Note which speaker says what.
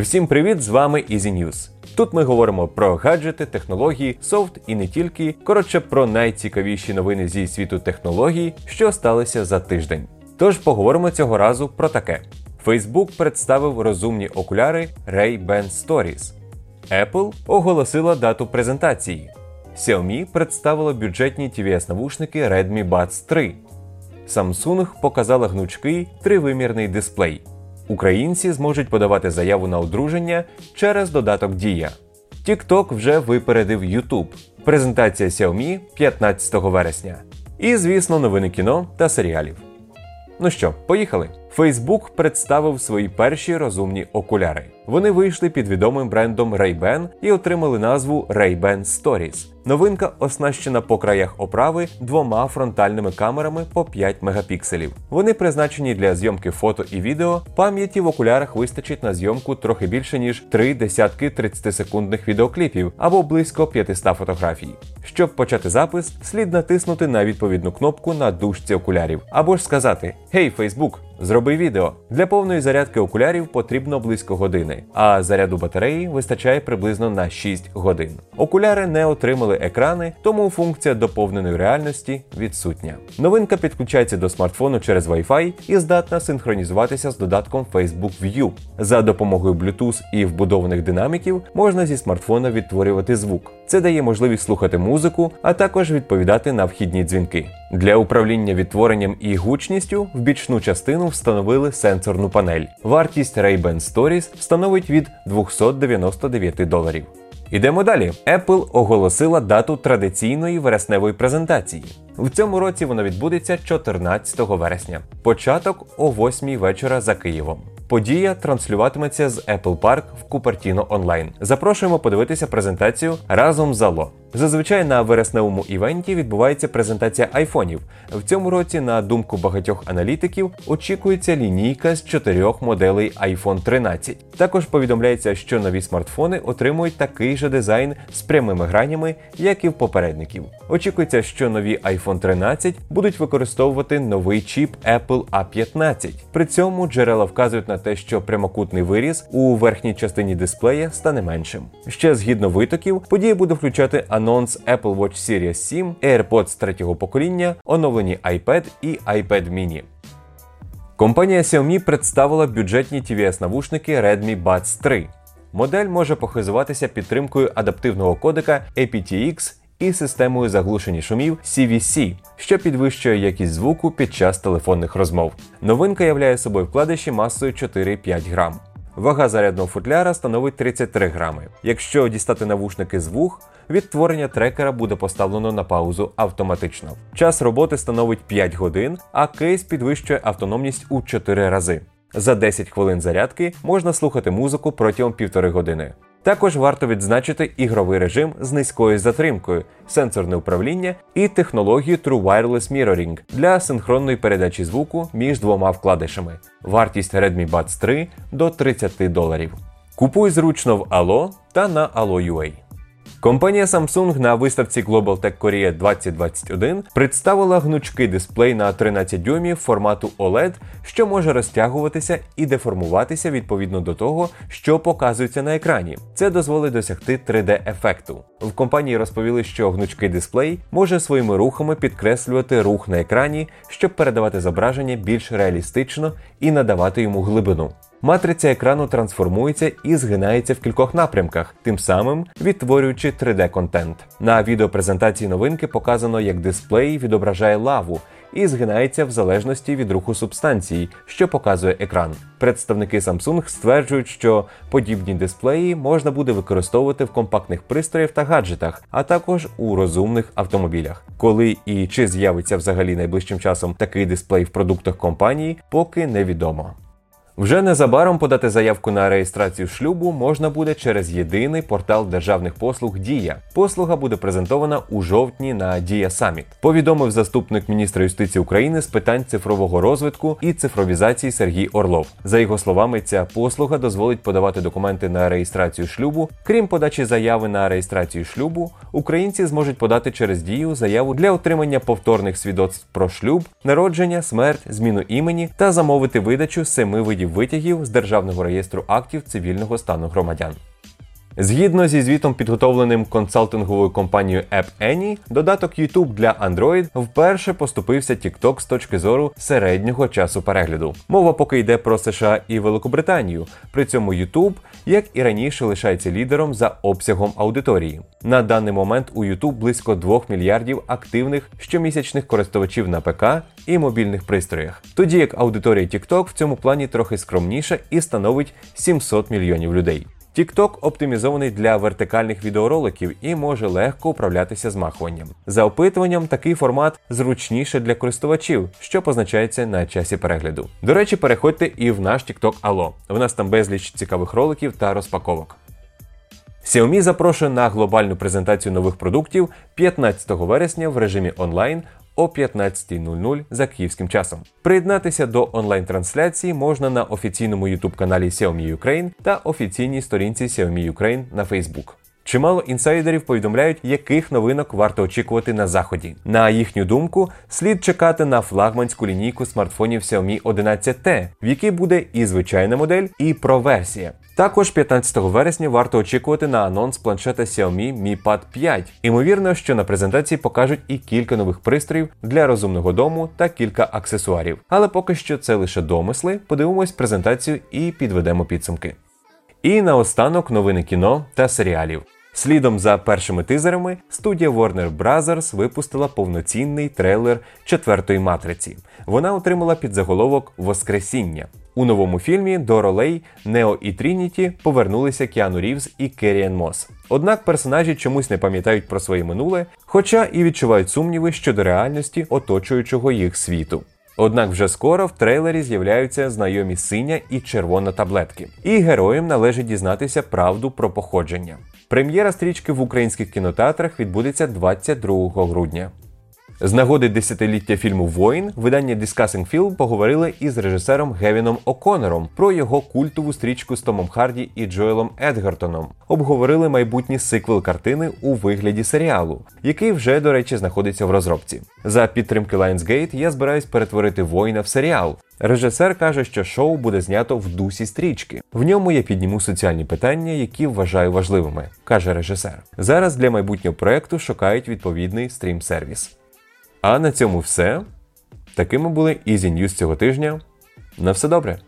Speaker 1: Всім привіт! З вами Easy News. Тут ми говоримо про гаджети, технології, софт і не тільки. Коротше, про найцікавіші новини зі світу технологій, що сталися за тиждень. Тож поговоримо цього разу про таке: Facebook представив розумні окуляри Ray-Ban Stories. Apple оголосила дату презентації. Xiaomi представила бюджетні tvs навушники Redmi Buds 3. Samsung показала гнучкий тривимірний дисплей. Українці зможуть подавати заяву на одруження через додаток Дія. TikTok вже випередив YouTube. Презентація Xiaomi 15 вересня. І, звісно, новини кіно та серіалів. Ну що, поїхали? Facebook представив свої перші розумні окуляри. Вони вийшли під відомим брендом Ray-Ban і отримали назву Ray-Ban Stories. Новинка оснащена по краях оправи двома фронтальними камерами по 5 мегапікселів. Вони призначені для зйомки фото і відео. Пам'яті в окулярах вистачить на зйомку трохи більше ніж 3 десятки 30-секундних відеокліпів або близько 500 фотографій. Щоб почати запис, слід натиснути на відповідну кнопку на дужці окулярів, або ж сказати: Гей, Facebook, Зроби відео. Для повної зарядки окулярів потрібно близько години, а заряду батареї вистачає приблизно на 6 годин. Окуляри не отримали екрани, тому функція доповненої реальності відсутня. Новинка підключається до смартфону через Wi-Fi і здатна синхронізуватися з додатком Facebook View. За допомогою Bluetooth і вбудованих динаміків можна зі смартфона відтворювати звук. Це дає можливість слухати музику, а також відповідати на вхідні дзвінки. Для управління відтворенням і гучністю в бічну частину встановили сенсорну панель. Вартість Ray-Ban Stories становить від 299 доларів. Ідемо далі. Apple оголосила дату традиційної вересневої презентації. В цьому році вона відбудеться 14 вересня. Початок о 8 вечора за Києвом. Подія транслюватиметься з Apple Park в Купертіно онлайн. Запрошуємо подивитися презентацію разом з Ало. Зазвичай на вересневому івенті відбувається презентація айфонів. В цьому році, на думку багатьох аналітиків, очікується лінійка з чотирьох моделей iPhone 13. Також повідомляється, що нові смартфони отримують такий же дизайн з прямими гранями, як і в попередників. Очікується, що нові iPhone 13 будуть використовувати новий чіп Apple A15. При цьому джерела вказують на те, що прямокутний виріз у верхній частині дисплея стане меншим. Ще згідно витоків, подія буде включати анонс Apple Watch Series 7, AirPods третього покоління, оновлені iPad і iPad mini. Компанія Xiaomi представила бюджетні tvs навушники Redmi Buds 3. Модель може похизуватися підтримкою адаптивного кодека aptX і системою заглушення шумів CVC, що підвищує якість звуку під час телефонних розмов. Новинка являє собою вкладиші масою 4-5 грам. Вага зарядного футляра становить 33 грами. Якщо дістати навушники з вух, відтворення трекера буде поставлено на паузу автоматично. Час роботи становить 5 годин, а кейс підвищує автономність у 4 рази. За 10 хвилин зарядки можна слухати музику протягом півтори години. Також варто відзначити ігровий режим з низькою затримкою, сенсорне управління і технологію True Wireless Mirroring для синхронної передачі звуку між двома вкладишами. Вартість Redmi Buds 3 до 30 доларів. Купуй зручно в Allo та на Allo.ua. Компанія Samsung на виставці Global Tech Korea 2021 представила гнучкий дисплей на 13 дюймів формату OLED, що може розтягуватися і деформуватися відповідно до того, що показується на екрані. Це дозволить досягти 3D-ефекту. В компанії розповіли, що гнучкий дисплей може своїми рухами підкреслювати рух на екрані, щоб передавати зображення більш реалістично і надавати йому глибину. Матриця екрану трансформується і згинається в кількох напрямках, тим самим відтворюючи 3D-контент. На відеопрезентації новинки показано, як дисплей відображає лаву і згинається в залежності від руху субстанції, що показує екран. Представники Samsung стверджують, що подібні дисплеї можна буде використовувати в компактних пристроях та гаджетах, а також у розумних автомобілях. Коли і чи з'явиться взагалі найближчим часом такий дисплей в продуктах компанії, поки невідомо. Вже незабаром подати заявку на реєстрацію шлюбу можна буде через єдиний портал державних послуг Дія. Послуга буде презентована у жовтні на Дія Саміт. Повідомив заступник міністра юстиції України з питань цифрового розвитку і цифровізації Сергій Орлов. За його словами, ця послуга дозволить подавати документи на реєстрацію шлюбу. Крім подачі заяви на реєстрацію шлюбу, українці зможуть подати через дію заяву для отримання повторних свідоцтв про шлюб, народження, смерть, зміну імені та замовити видачу семи видів витягів з Державного реєстру актів цивільного стану громадян. Згідно зі звітом, підготовленим консалтинговою компанією App Annie, додаток YouTube для Android вперше поступився TikTok з точки зору середнього часу перегляду. Мова поки йде про США і Великобританію. При цьому YouTube, як і раніше, лишається лідером за обсягом аудиторії. На даний момент у YouTube близько 2 мільярдів активних щомісячних користувачів на ПК і мобільних пристроях, тоді як аудиторія TikTok в цьому плані трохи скромніша і становить 700 мільйонів людей. TikTok оптимізований для вертикальних відеороликів і може легко управлятися змахуванням. За опитуванням, такий формат зручніше для користувачів, що позначається на часі перегляду. До речі, переходьте і в наш TikTok Allo. В нас там безліч цікавих роликів та розпаковок. Xiaomi запрошує на глобальну презентацію нових продуктів 15 вересня в режимі онлайн о 15.00 за київським часом. Приєднатися до онлайн-трансляції можна на офіційному youtube каналі Xiaomi Ukraine та офіційній сторінці Xiaomi Ukraine на Facebook. Чимало інсайдерів повідомляють, яких новинок варто очікувати на заході. На їхню думку, слід чекати на флагманську лінійку смартфонів Xiaomi 11T, в якій буде і звичайна модель, і Pro-версія. Також 15 вересня варто очікувати на анонс планшета Xiaomi Mi Pad 5. Імовірно, що на презентації покажуть і кілька нових пристроїв для розумного дому та кілька аксесуарів. Але поки що це лише домисли. Подивимось презентацію і підведемо підсумки. І наостанок новини кіно та серіалів. Слідом за першими тизерами студія Warner Bros. випустила повноцінний трейлер четвертої матриці. Вона отримала підзаголовок Воскресіння. У новому фільмі до ролей Нео і Трініті повернулися Кіану Рівз і Керрі-Енн Мосс. Однак персонажі чомусь не пам'ятають про своє минуле, хоча і відчувають сумніви щодо реальності оточуючого їх світу. Однак вже скоро в трейлері з'являються знайомі синя і червона таблетки, і героям належить дізнатися правду про походження. Прем'єра стрічки в українських кінотеатрах відбудеться 22 грудня. З нагоди десятиліття фільму Воїн видання Discussing Film поговорили із режисером Гевіном О'Конором про його культову стрічку з Томом Харді і Джоелом Едгартоном. Обговорили майбутній сиквел картини у вигляді серіалу, який вже, до речі, знаходиться в розробці. За підтримки Lionsgate я збираюсь перетворити воїна в серіал. Режисер каже, що шоу буде знято в дусі стрічки. В ньому я підніму соціальні питання, які вважаю важливими, каже режисер. Зараз для майбутнього проекту шукають відповідний стрім-сервіс. А на цьому все. Такими були Easy News цього тижня. На все добре!